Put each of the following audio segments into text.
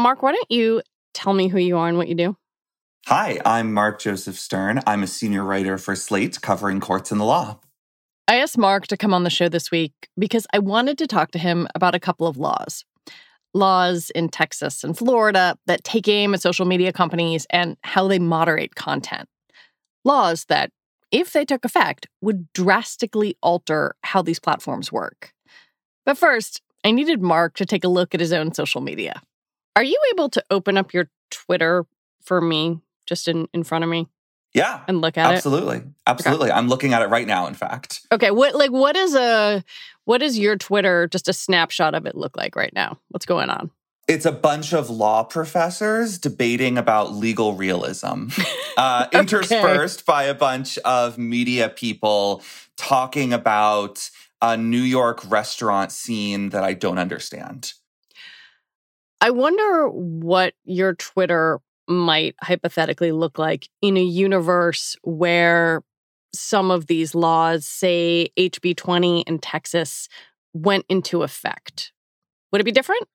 Mark, why don't you tell me who you are and what you do? Hi, I'm Mark Joseph Stern. I'm a senior writer for Slate covering courts and the law. I asked Mark to come on the show this week because I wanted to talk to him about a couple of laws. Laws in Texas and Florida that take aim at social media companies and how they moderate content. Laws that, if they took effect, would drastically alter how these platforms work. But first, I needed Mark to take a look at his own social media. Are you able to open up your Twitter for me, just in, in front of me? Yeah. And look at absolutely. it? Absolutely. Absolutely. I'm looking at it right now, in fact. Okay. What like what is a what is your Twitter, just a snapshot of it look like right now? What's going on? It's a bunch of law professors debating about legal realism, uh, okay. interspersed by a bunch of media people talking about a New York restaurant scene that I don't understand. I wonder what your Twitter might hypothetically look like in a universe where some of these laws, say HB 20 in Texas, went into effect. Would it be different?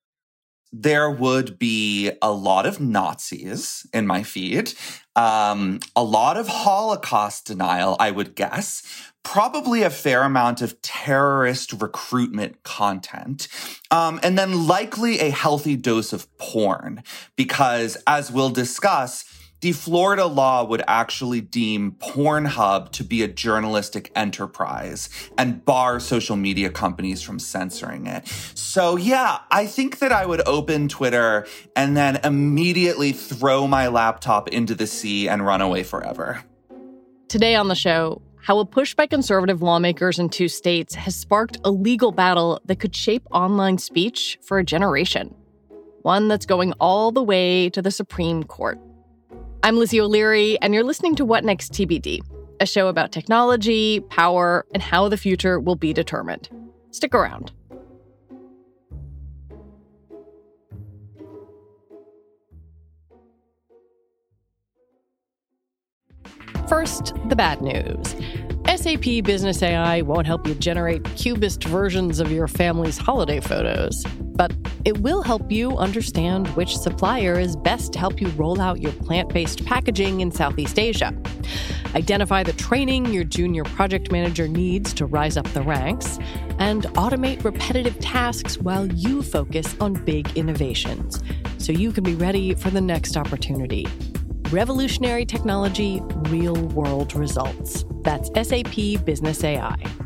There would be a lot of Nazis in my feed, um, a lot of Holocaust denial, I would guess, probably a fair amount of terrorist recruitment content, um, and then likely a healthy dose of porn. Because as we'll discuss, the Florida law would actually deem Pornhub to be a journalistic enterprise and bar social media companies from censoring it. So, yeah, I think that I would open Twitter and then immediately throw my laptop into the sea and run away forever. Today on the show, how a push by conservative lawmakers in two states has sparked a legal battle that could shape online speech for a generation. One that's going all the way to the Supreme Court. I'm Lizzie O'Leary, and you're listening to What Next TBD, a show about technology, power, and how the future will be determined. Stick around. First, the bad news. SAP Business AI won't help you generate cubist versions of your family's holiday photos, but it will help you understand which supplier is best to help you roll out your plant based packaging in Southeast Asia. Identify the training your junior project manager needs to rise up the ranks, and automate repetitive tasks while you focus on big innovations so you can be ready for the next opportunity. Revolutionary technology, real world results. That's SAP Business AI.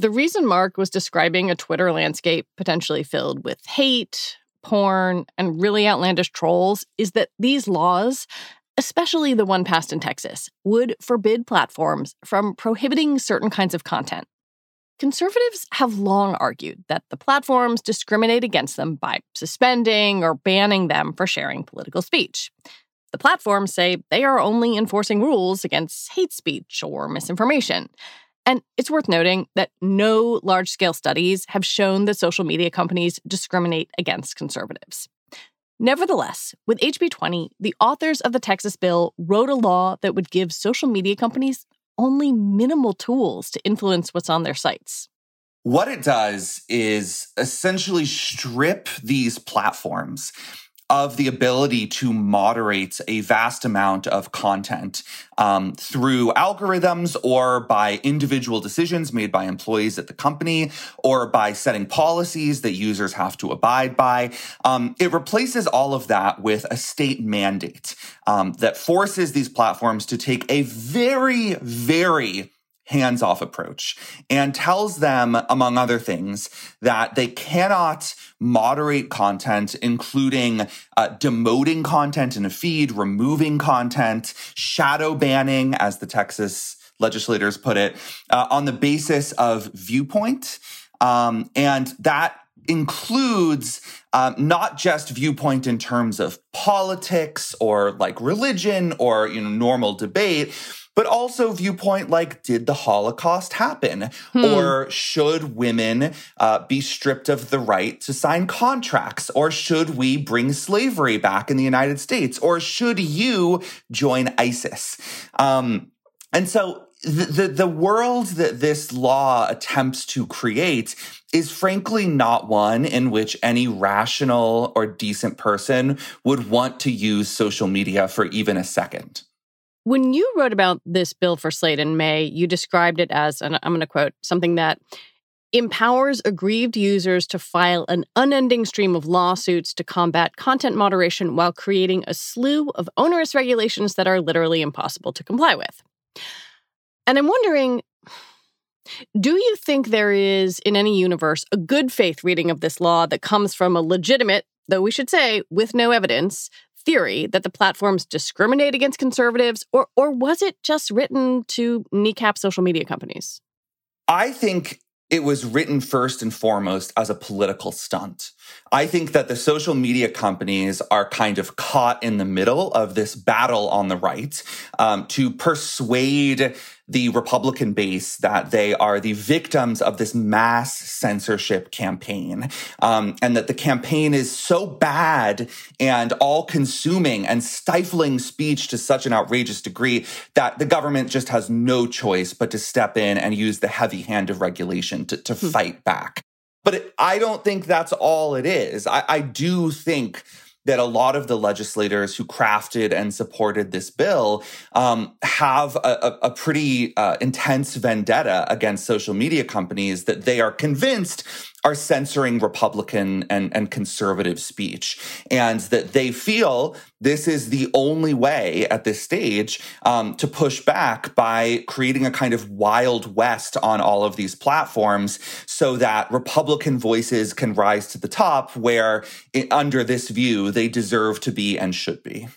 The reason Mark was describing a Twitter landscape potentially filled with hate, porn, and really outlandish trolls is that these laws, especially the one passed in Texas, would forbid platforms from prohibiting certain kinds of content. Conservatives have long argued that the platforms discriminate against them by suspending or banning them for sharing political speech. The platforms say they are only enforcing rules against hate speech or misinformation. And it's worth noting that no large scale studies have shown that social media companies discriminate against conservatives. Nevertheless, with HB 20, the authors of the Texas bill wrote a law that would give social media companies only minimal tools to influence what's on their sites. What it does is essentially strip these platforms of the ability to moderate a vast amount of content um, through algorithms or by individual decisions made by employees at the company or by setting policies that users have to abide by. Um, it replaces all of that with a state mandate um, that forces these platforms to take a very, very hands off approach and tells them, among other things, that they cannot moderate content, including uh, demoting content in a feed, removing content, shadow banning, as the Texas legislators put it, uh, on the basis of viewpoint. Um, and that includes um, not just viewpoint in terms of politics or like religion or you know normal debate but also viewpoint like did the Holocaust happen? Hmm. Or should women uh, be stripped of the right to sign contracts? Or should we bring slavery back in the United States? Or should you join ISIS? Um, and so the, the, world that this law attempts to create is frankly not one in which any rational or decent person would want to use social media for even a second. When you wrote about this bill for Slate in May, you described it as, and I'm going to quote, something that empowers aggrieved users to file an unending stream of lawsuits to combat content moderation while creating a slew of onerous regulations that are literally impossible to comply with. And I'm wondering do you think there is, in any universe, a good faith reading of this law that comes from a legitimate, though we should say with no evidence, theory that the platforms discriminate against conservatives, or, or was it just written to kneecap social media companies? I think it was written first and foremost as a political stunt. I think that the social media companies are kind of caught in the middle of this battle on the right um, to persuade the Republican base that they are the victims of this mass censorship campaign, um, and that the campaign is so bad and all consuming and stifling speech to such an outrageous degree that the government just has no choice but to step in and use the heavy hand of regulation to, to hmm. fight back. But I don't think that's all it is. I, I do think that a lot of the legislators who crafted and supported this bill um, have a, a pretty uh, intense vendetta against social media companies that they are convinced are censoring Republican and, and conservative speech, and that they feel this is the only way at this stage um, to push back by creating a kind of wild west on all of these platforms so that Republican voices can rise to the top, where it, under this view, they deserve to be and should be.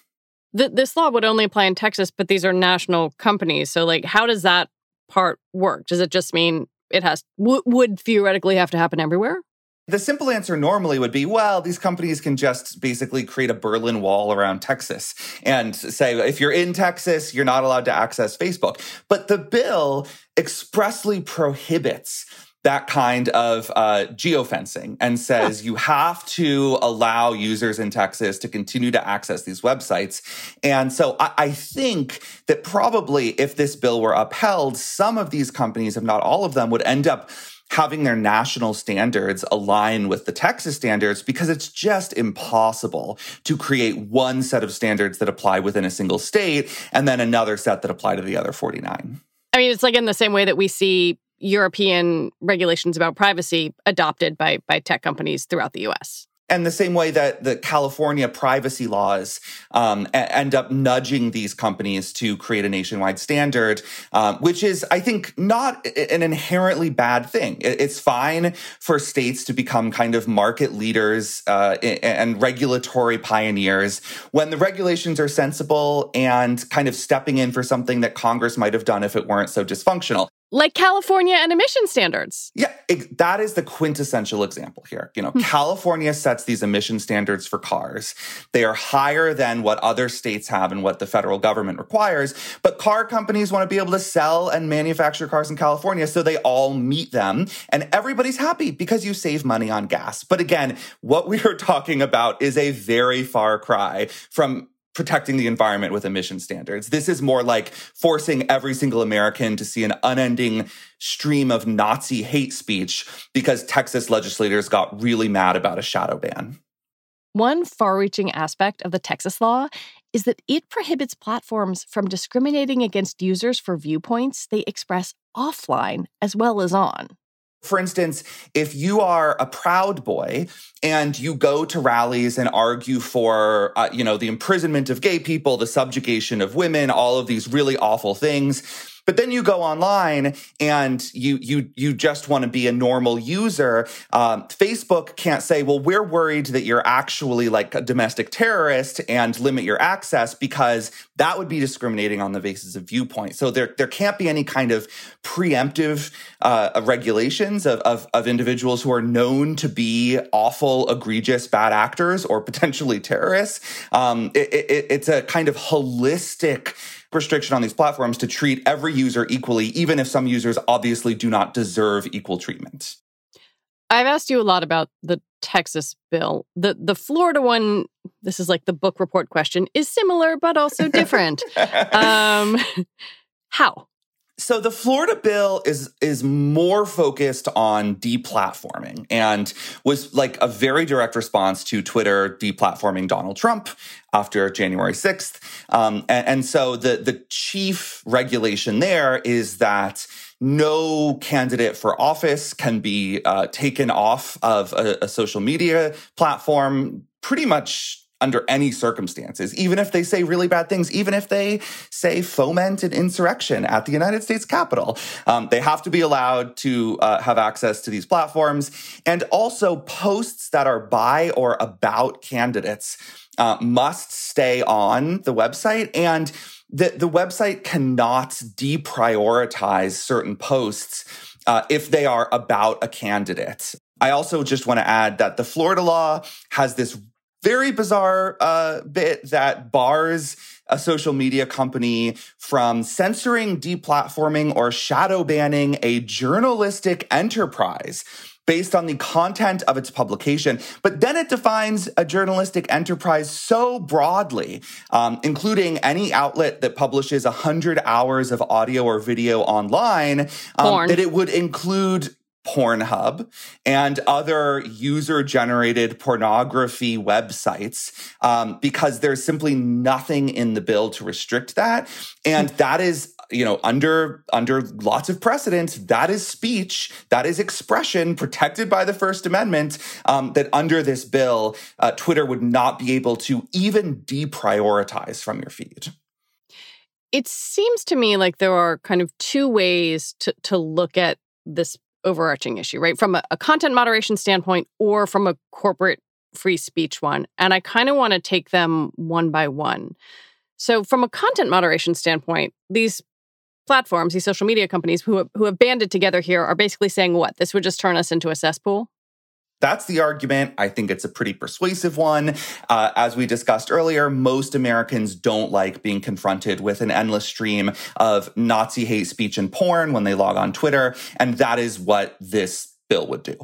this law would only apply in Texas, but these are national companies. So, like, how does that part work? Does it just mean it has w- would theoretically have to happen everywhere? The simple answer normally would be, well, these companies can just basically create a Berlin Wall around Texas and say, if you're in Texas, you're not allowed to access Facebook. But the bill expressly prohibits that kind of uh, geofencing and says huh. you have to allow users in Texas to continue to access these websites. And so I, I, think that probably if this bill were upheld, some of these companies, if not all of them, would end up having their national standards align with the Texas standards because it's just impossible to create one set of standards that apply within a single state and then another set that apply to the other 49. I mean, it's like in the same way that we see European regulations about privacy adopted by by tech companies throughout the US. And the same way that the California privacy laws um, end up nudging these companies to create a nationwide standard, um, which is, I think, not an inherently bad thing. It's fine for states to become kind of market leaders uh, and regulatory pioneers when the regulations are sensible and kind of stepping in for something that Congress might have done if it weren't so dysfunctional like California and emission standards. Yeah, it, that is the quintessential example here. You know, hmm. California sets these emission standards for cars. They are higher than what other states have and what the federal government requires, but car companies want to be able to sell and manufacture cars in California so they all meet them and everybody's happy because you save money on gas. But again, what we are talking about is a very far cry from protecting the environment with emission standards. This is more like forcing every single American to see an unending stream of Nazi hate speech because Texas legislators got really mad about a shadow ban. One far reaching aspect of the Texas law is that it prohibits platforms from discriminating against users for viewpoints they express offline as well as on. For instance, if you are a proud boy and you go to rallies and argue for, uh, you know, the imprisonment of gay people, the subjugation of women, all of these really awful things, but then you go online and you you you just want to be a normal user. Um, Facebook can't say, "Well, we're worried that you're actually like a domestic terrorist and limit your access," because that would be discriminating on the basis of viewpoint. So there there can't be any kind of preemptive uh, regulations of, of of individuals who are known to be awful, egregious, bad actors or potentially terrorists. Um, it, it, it's a kind of holistic restriction on these platforms to treat every user equally, even if some users obviously do not deserve equal treatment. I've asked you a lot about the Texas bill. The the Florida one, this is like the book report question, is similar but also different. um, how? So the Florida bill is is more focused on deplatforming and was like a very direct response to Twitter deplatforming Donald Trump after January 6th. Um, and, and so the the chief regulation there is that no candidate for office can be uh, taken off of a, a social media platform pretty much under any circumstances, even if they say really bad things, even if they say foment an insurrection at the United States Capitol. Um, they have to be allowed to uh, have access to these platforms. And also, posts that are by or about candidates uh, must stay on the website. And the, the website cannot deprioritize certain posts uh, if they are about a candidate. I also just want to add that the Florida law has this very bizarre uh, bit that bars a social media company from censoring, deplatforming, or shadow banning a journalistic enterprise based on the content of its publication. But then it defines a journalistic enterprise so broadly, um, including any outlet that publishes 100 hours of audio or video online, um, that it would include Pornhub and other user generated pornography websites um, because there's simply nothing in the bill to restrict that. And that is you know under under lots of precedents that is speech that is expression protected by the first amendment um, that under this bill uh, twitter would not be able to even deprioritize from your feed it seems to me like there are kind of two ways to, to look at this overarching issue, right? From a, a content moderation standpoint or from a corporate free speech one. And I kind of want to take them one by one. So, from a content moderation standpoint, these platforms, these social media companies who have, who have banded together here are basically saying what? This would just turn us into a cesspool? That's the argument. I think it's a pretty persuasive one. Uh, as we discussed earlier, most Americans don't like being confronted with an endless stream of Nazi hate speech and porn when they log on Twitter. And that is what this bill would do.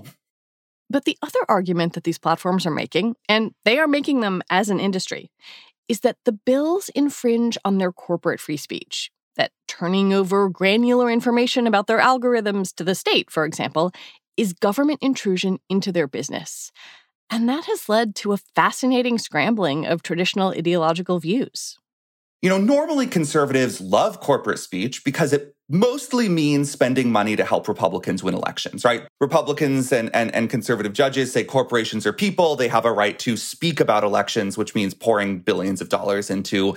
But the other argument that these platforms are making, and they are making them as an industry, is that the bills infringe on their corporate free speech. That turning over granular information about their algorithms to the state, for example, is government intrusion into their business. And that has led to a fascinating scrambling of traditional ideological views. You know, normally conservatives love corporate speech because it mostly means spending money to help Republicans win elections, right? Republicans and, and, and conservative judges say corporations are people. They have a right to speak about elections, which means pouring billions of dollars into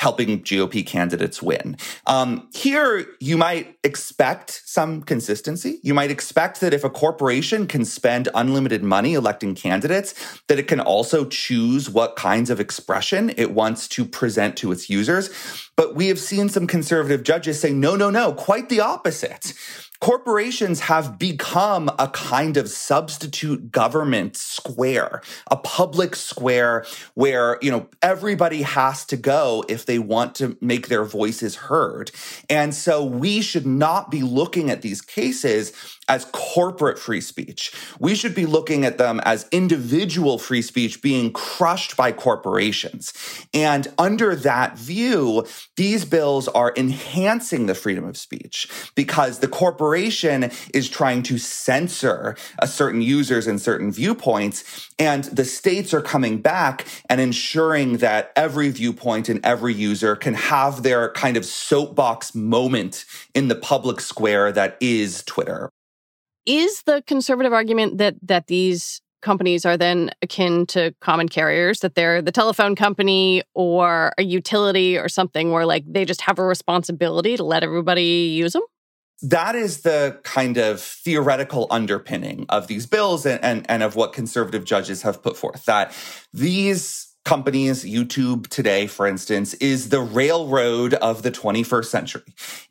helping GOP candidates win. Um, here, you might expect some consistency. You might expect that if a corporation can spend unlimited money electing candidates, that it can also choose what kinds of expression it wants to present to its users. But we have seen some conservative judges say, no, no, no, quite the opposite corporations have become a kind of substitute government square, a public square where, you know, everybody has to go if they want to make their voices heard. And so we should not be looking at these cases as corporate free speech. We should be looking at them as individual free speech being crushed by corporations. And under that view, these bills are enhancing the freedom of speech because the corporation is trying to censor a certain users and certain viewpoints. And the states are coming back and ensuring that every viewpoint and every user can have their kind of soapbox moment in the public square that is Twitter. Is the conservative argument that that these companies are then akin to common carriers, that they're the telephone company or a utility or something where like they just have a responsibility to let everybody use them? That is the kind of theoretical underpinning of these bills and, and, and of what conservative judges have put forth that these companies, YouTube today, for instance, is the railroad of the 21st century.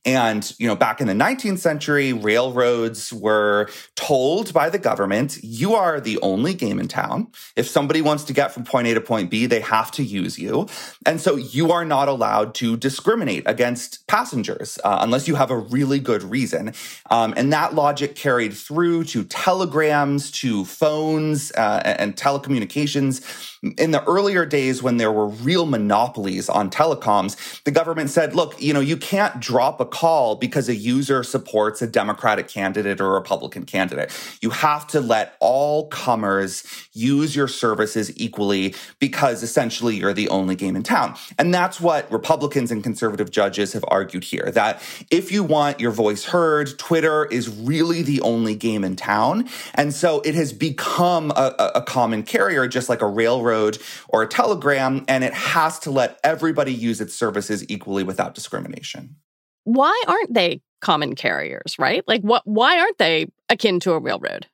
And, you know, back in the 19th century, railroads were told by the government, you are the only game in town. If somebody wants to get from point A to point B, they have to use you. And so you are not allowed to discriminate against passengers uh, unless you have a really good reason. Um, and that logic carried through to telegrams, to phones, uh, and telecommunications. In the earlier days when there were real monopolies on telecoms, the government said, look, you know, you can't drop a call because a user supports a Democratic candidate or a Republican candidate. You have to let all comers use your services equally because essentially you're the only game in town. And that's what Republicans and conservative judges have argued here that if you want your voice heard, Twitter is really the only game in town. And so it has become a, a common carrier, just like a railroad railroad or a telegram, and it has to let everybody use its services equally without discrimination. Why aren't they common carriers, right? Like what why aren't they akin to a railroad?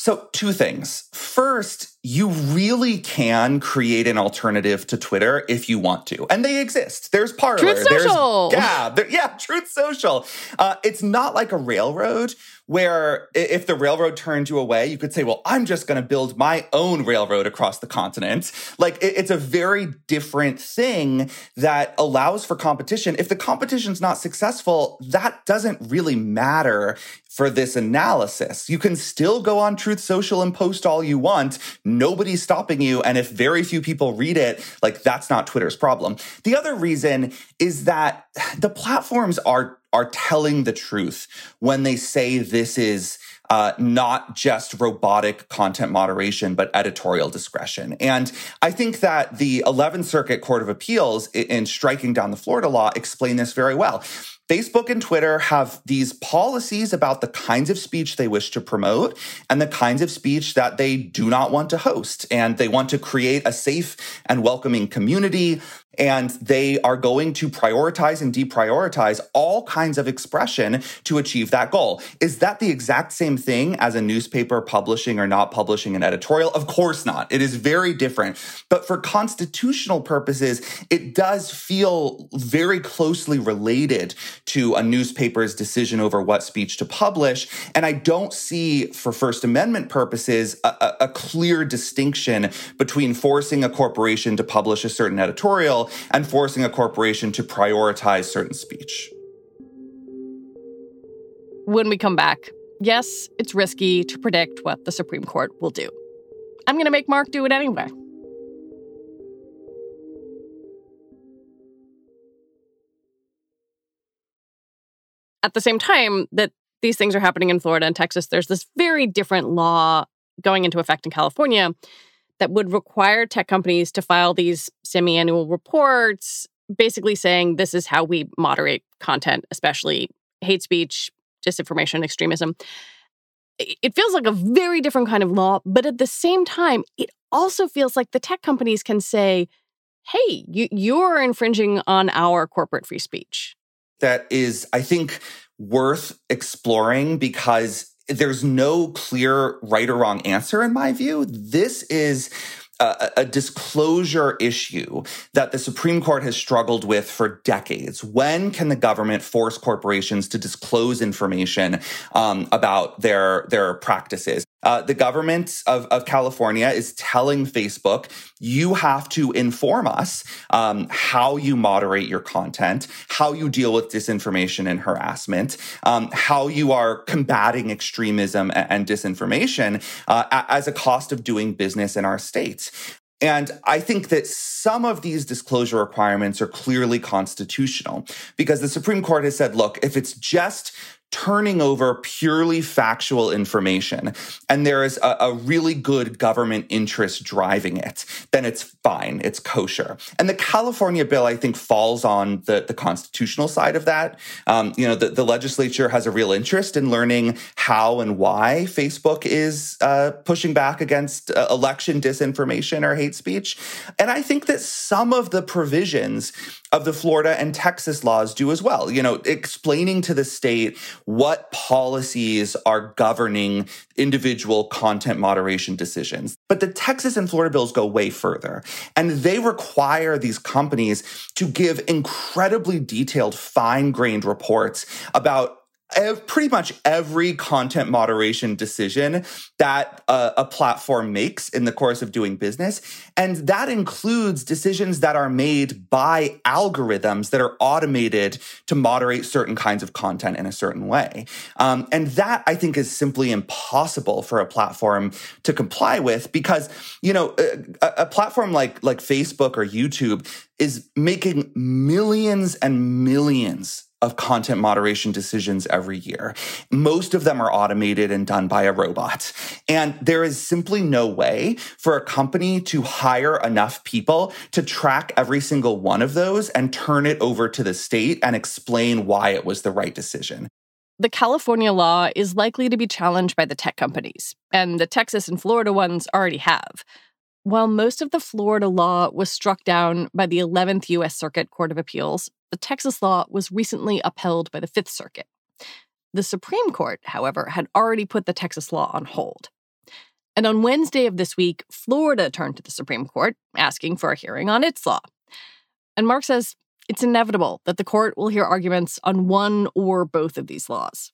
So, two things. First, you really can create an alternative to Twitter if you want to, and they exist. There's Parler, Truth Social, there's Gab, there, yeah, Truth Social. Uh, it's not like a railroad where if the railroad turned you away, you could say, "Well, I'm just going to build my own railroad across the continent." Like it's a very different thing that allows for competition. If the competition's not successful, that doesn't really matter for this analysis. You can still go on Truth Social and post all you want Nobody's stopping you. And if very few people read it, like that's not Twitter's problem. The other reason is that the platforms are are telling the truth when they say this is uh, not just robotic content moderation, but editorial discretion. And I think that the 11th Circuit Court of Appeals, in striking down the Florida law, explain this very well. Facebook and Twitter have these policies about the kinds of speech they wish to promote and the kinds of speech that they do not want to host. And they want to create a safe and welcoming community and they are going to prioritize and deprioritize all kinds of expression to achieve that goal. Is that the exact same thing as a newspaper publishing or not publishing an editorial? Of course not. It is very different. But for constitutional purposes, it does feel very closely related to a newspaper's decision over what speech to publish. And I don't see, for First Amendment purposes, a, a clear distinction between forcing a corporation to publish a certain editorial and forcing a corporation to prioritize certain speech. When we come back, yes, it's risky to predict what the Supreme Court will do. I'm going to make Mark do it anyway. At the same time that these things are happening in Florida and Texas, there's this very different law going into effect in California that would require tech companies to file these semi annual reports, basically saying this is how we moderate content, especially hate speech, disinformation, extremism. It feels like a very different kind of law, but at the same time, it also feels like the tech companies can say, hey, you, you're infringing on our corporate free speech. That is, I think, worth exploring because there's no clear right or wrong answer in my view. This is a, a, disclosure issue that the Supreme Court has struggled with for decades. When can the government force corporations to disclose information um, about their their practices? Uh, the government of, of California is telling Facebook, you have to inform us um, how you moderate your content, how you deal with disinformation and harassment, um, how you are combating extremism and, and disinformation uh, as a cost of doing business in our states. And I think that some of these disclosure requirements are clearly constitutional because the Supreme Court has said, look, if it's just turning over purely factual information and there is a, a, really good government interest driving it, then it's fine. It's kosher. And the California bill, I think, falls on the, the constitutional side of that. Um, you know, the, the, legislature has a real interest in learning how and why Facebook is uh, pushing back against uh, election disinformation or hate speech. And I think that some of the provisions of the Florida and Texas laws do as well. You know, explaining to the state what policies are governing individual content moderation decisions. But the Texas and Florida bills go way further, and they require these companies to give incredibly detailed, fine grained reports about pretty much every content moderation decision that a, a, platform makes in the course of doing business. And that includes decisions that are made by algorithms that are automated to moderate certain kinds of content in a certain way. Um, and that I think is simply impossible for a platform to comply with because, you know, a, a platform like, like Facebook or YouTube is making millions and millions of content moderation decisions every year. Most of them are automated and done by a robot. And there is simply no way for a company to hire enough people to track every single one of those and turn it over to the state and explain why it was the right decision. The California law is likely to be challenged by the tech companies, and the Texas and Florida ones already have. While most of the Florida law was struck down by the 11th U.S. Circuit Court of Appeals, the Texas law was recently upheld by the Fifth Circuit. The Supreme Court, however, had already put the Texas law on hold. And on Wednesday of this week, Florida turned to the Supreme Court asking for a hearing on its law. And Mark says it's inevitable that the court will hear arguments on one or both of these laws.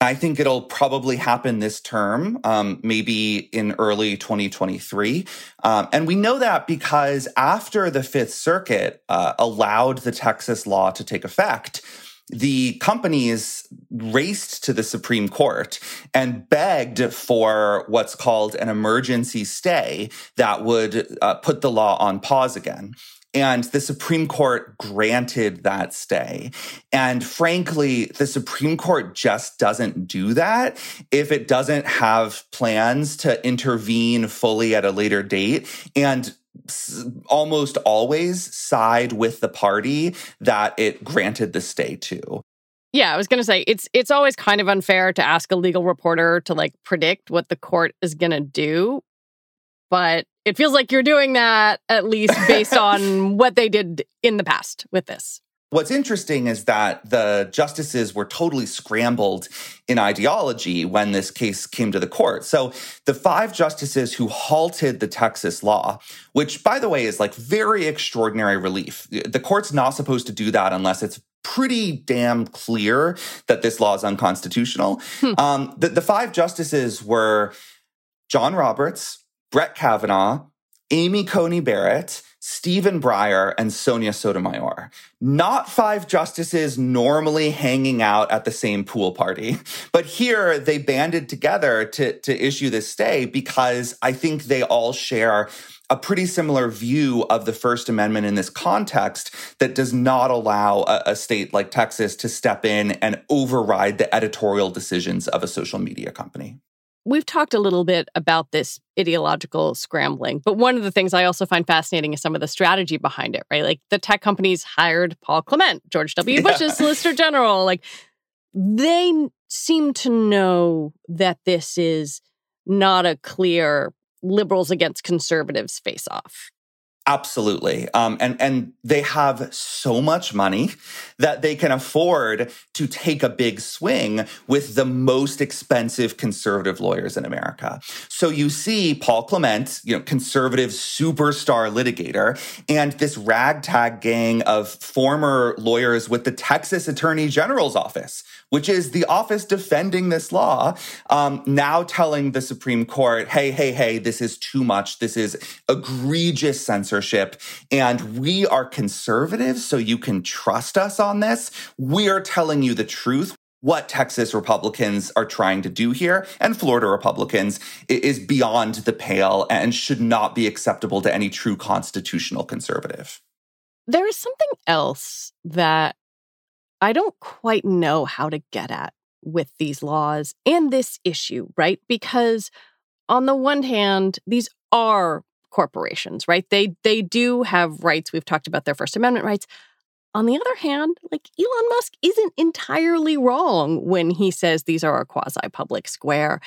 I think it'll probably happen this term, um, maybe in early 2023. Um, and we know that because after the Fifth Circuit uh, allowed the Texas law to take effect, the companies raced to the Supreme Court and begged for what's called an emergency stay that would uh, put the law on pause again. And the Supreme Court granted that stay. And frankly, the Supreme Court just doesn't do that if it doesn't have plans to intervene fully at a later date. And almost always side with the party that it granted the stay to. Yeah, I was going to say it's it's always kind of unfair to ask a legal reporter to like predict what the court is going to do, but it feels like you're doing that at least based on what they did in the past with this. What's interesting is that the justices were totally scrambled in ideology when this case came to the court. So the five justices who halted the Texas law, which by the way is like very extraordinary relief. The court's not supposed to do that unless it's pretty damn clear that this law is unconstitutional. Hmm. Um, the, the five justices were John Roberts, Brett Kavanaugh, Amy Coney Barrett, Stephen Breyer, and Sonia Sotomayor. Not five justices normally hanging out at the same pool party. But here they banded together to, to issue this stay because I think they all share a pretty similar view of the First Amendment in this context that does not allow a, a, state like Texas to step in and override the editorial decisions of a social media company. We've talked a little bit about this ideological scrambling, but one of the things I also find fascinating is some of the strategy behind it, right? Like the tech companies hired Paul Clement, George W. Bush's yeah. Solicitor General. Like they seem to know that this is not a clear liberals against conservatives face off. Absolutely. Um, and, and they have so much money that they can afford to take a big swing with the most expensive conservative lawyers in America. So you see Paul Clement, you know, conservative superstar litigator, and this ragtag gang of former lawyers with the Texas Attorney General's office, which is the office defending this law, um, now telling the Supreme Court, hey, hey, hey, this is too much. This is egregious censorship. And we are conservatives, so you can trust us on this. We are telling you the truth what Texas Republicans are trying to do here and Florida Republicans is beyond the pale and should not be acceptable to any true constitutional conservative. There is something else that I don't quite know how to get at with these laws and this issue, right? Because on the one hand, these are corporations, right? They they do have rights. We've talked about their First Amendment rights. On the other hand, like Elon Musk isn't entirely wrong when he says these are a quasi public square.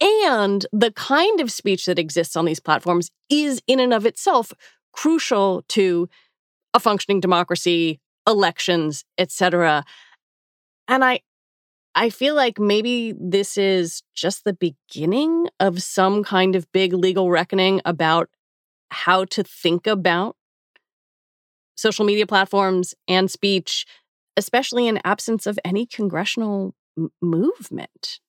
And the kind of speech that exists on these platforms is, in and of itself, crucial to a functioning democracy, elections, etc. And I I feel like maybe this is just the beginning of some kind of big legal reckoning about how to think about social media platforms and speech, especially in absence of any congressional m- movement.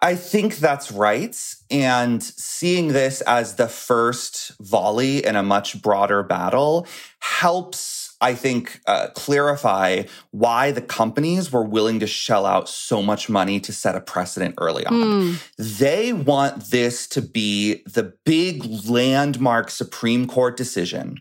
I think that's right. And seeing this as the first volley in a much broader battle helps I think, uh, clarify why the companies were willing to shell out so much money to set a precedent early on. Mm. They want this to be the big landmark Supreme Court decision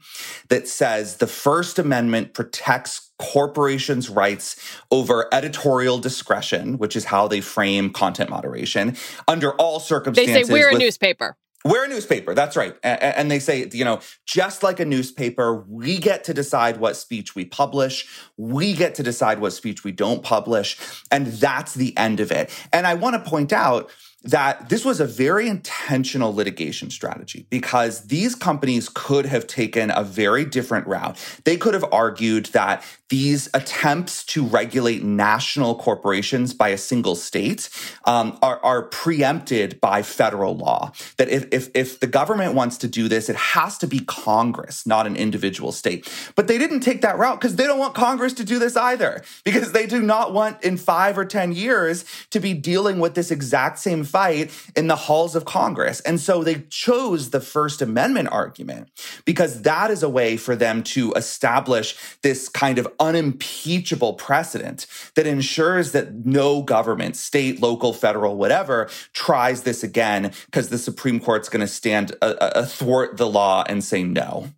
that says the First Amendment protects corporations' rights over editorial discretion, which is how they frame content moderation, under all circumstances. They say we're a newspaper. We're a newspaper. That's right. And they say, you know, just like a newspaper, we get to decide what speech we publish. We get to decide what speech we don't publish. And that's the end of it. And I want to point out that this was a very intentional litigation strategy because these companies could have taken a very different route. They could have argued that these attempts to regulate national corporations by a single state um, are, are, preempted by federal law. That if, if, if the government wants to do this, it has to be Congress, not an individual state. But they didn't take that route because they don't want Congress to do this either, because they do not want in five or 10 years to be dealing with this exact same fight in the halls of Congress. And so they chose the First Amendment argument because that is a way for them to establish this kind of unimpeachable precedent that ensures that no government, state, local, federal, whatever, tries this again because the Supreme Court's going to stand athwart the law and say no.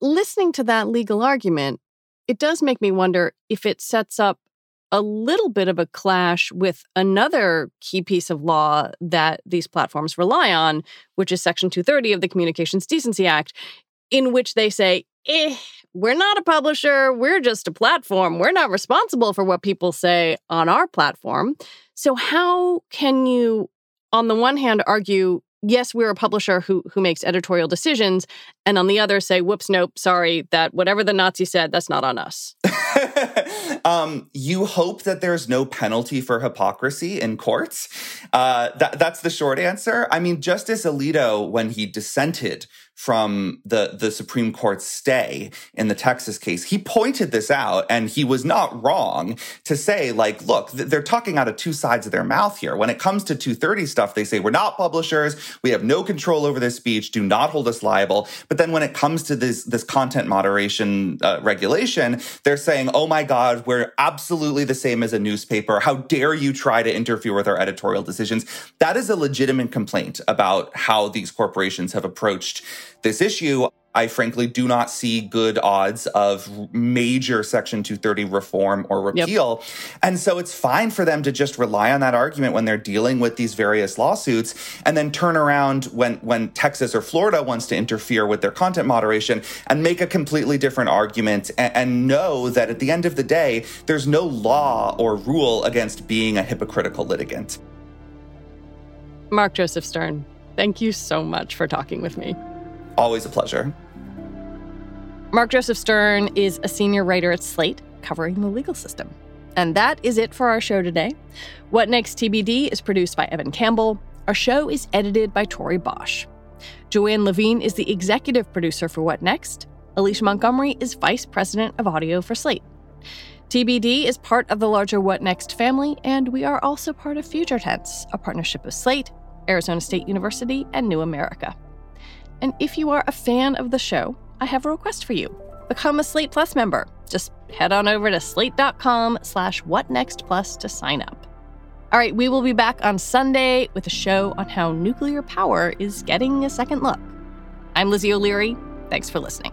Listening to that legal argument, it does make me wonder if it sets up a little bit of a clash with another key piece of law that these platforms rely on, which is Section 230 of the Communications Decency Act, in which they say, eh, we're not a publisher, we're just a platform. We're not responsible for what people say on our platform. So, how can you, on the one hand, argue, yes, we're a publisher who, who makes editorial decisions, and on the other, say, whoops, nope, sorry, that whatever the Nazi said, that's not on us? um, you hope that there's no penalty for hypocrisy in courts. Uh, that, that's the short answer. I mean, Justice Alito, when he dissented from the, the Supreme Court's stay in the Texas case, he pointed this out and he was not wrong to say, like, look, they're talking out of two sides of their mouth here. When it comes to 230 stuff, they say, we're not publishers. We have no control over this speech. Do not hold us liable. But then when it comes to this, this content moderation uh, regulation, they're saying, oh my God, we're absolutely the same as a newspaper. How dare you try to interfere with our editorial decisions? That is a legitimate complaint about how these corporations have approached this issue. I frankly do not see good odds of major Section 230 reform or repeal. Yep. And so it's fine for them to just rely on that argument when they're dealing with these various lawsuits and then turn around when, when Texas or Florida wants to interfere with their content moderation and make a completely different argument and, and know that at the end of the day, there's no law or rule against being a hypocritical litigant. Mark Joseph Stern, thank you so much for talking with me. Always a pleasure. Mark Joseph Stern is a senior writer at Slate covering the legal system. And that is it for our show today. What Next TBD is produced by Evan Campbell. Our show is edited by Tori Bosch. Joanne Levine is the executive producer for What Next. Alicia Montgomery is vice president of audio for Slate. TBD is part of the larger What Next family, and we are also part of Future Tense, a partnership of Slate, Arizona State University, and New America. And if you are a fan of the show, I have a request for you. Become a Slate Plus member. Just head on over to slate.com slash whatnextplus to sign up. All right, we will be back on Sunday with a show on how nuclear power is getting a second look. I'm Lizzie O'Leary. Thanks for listening.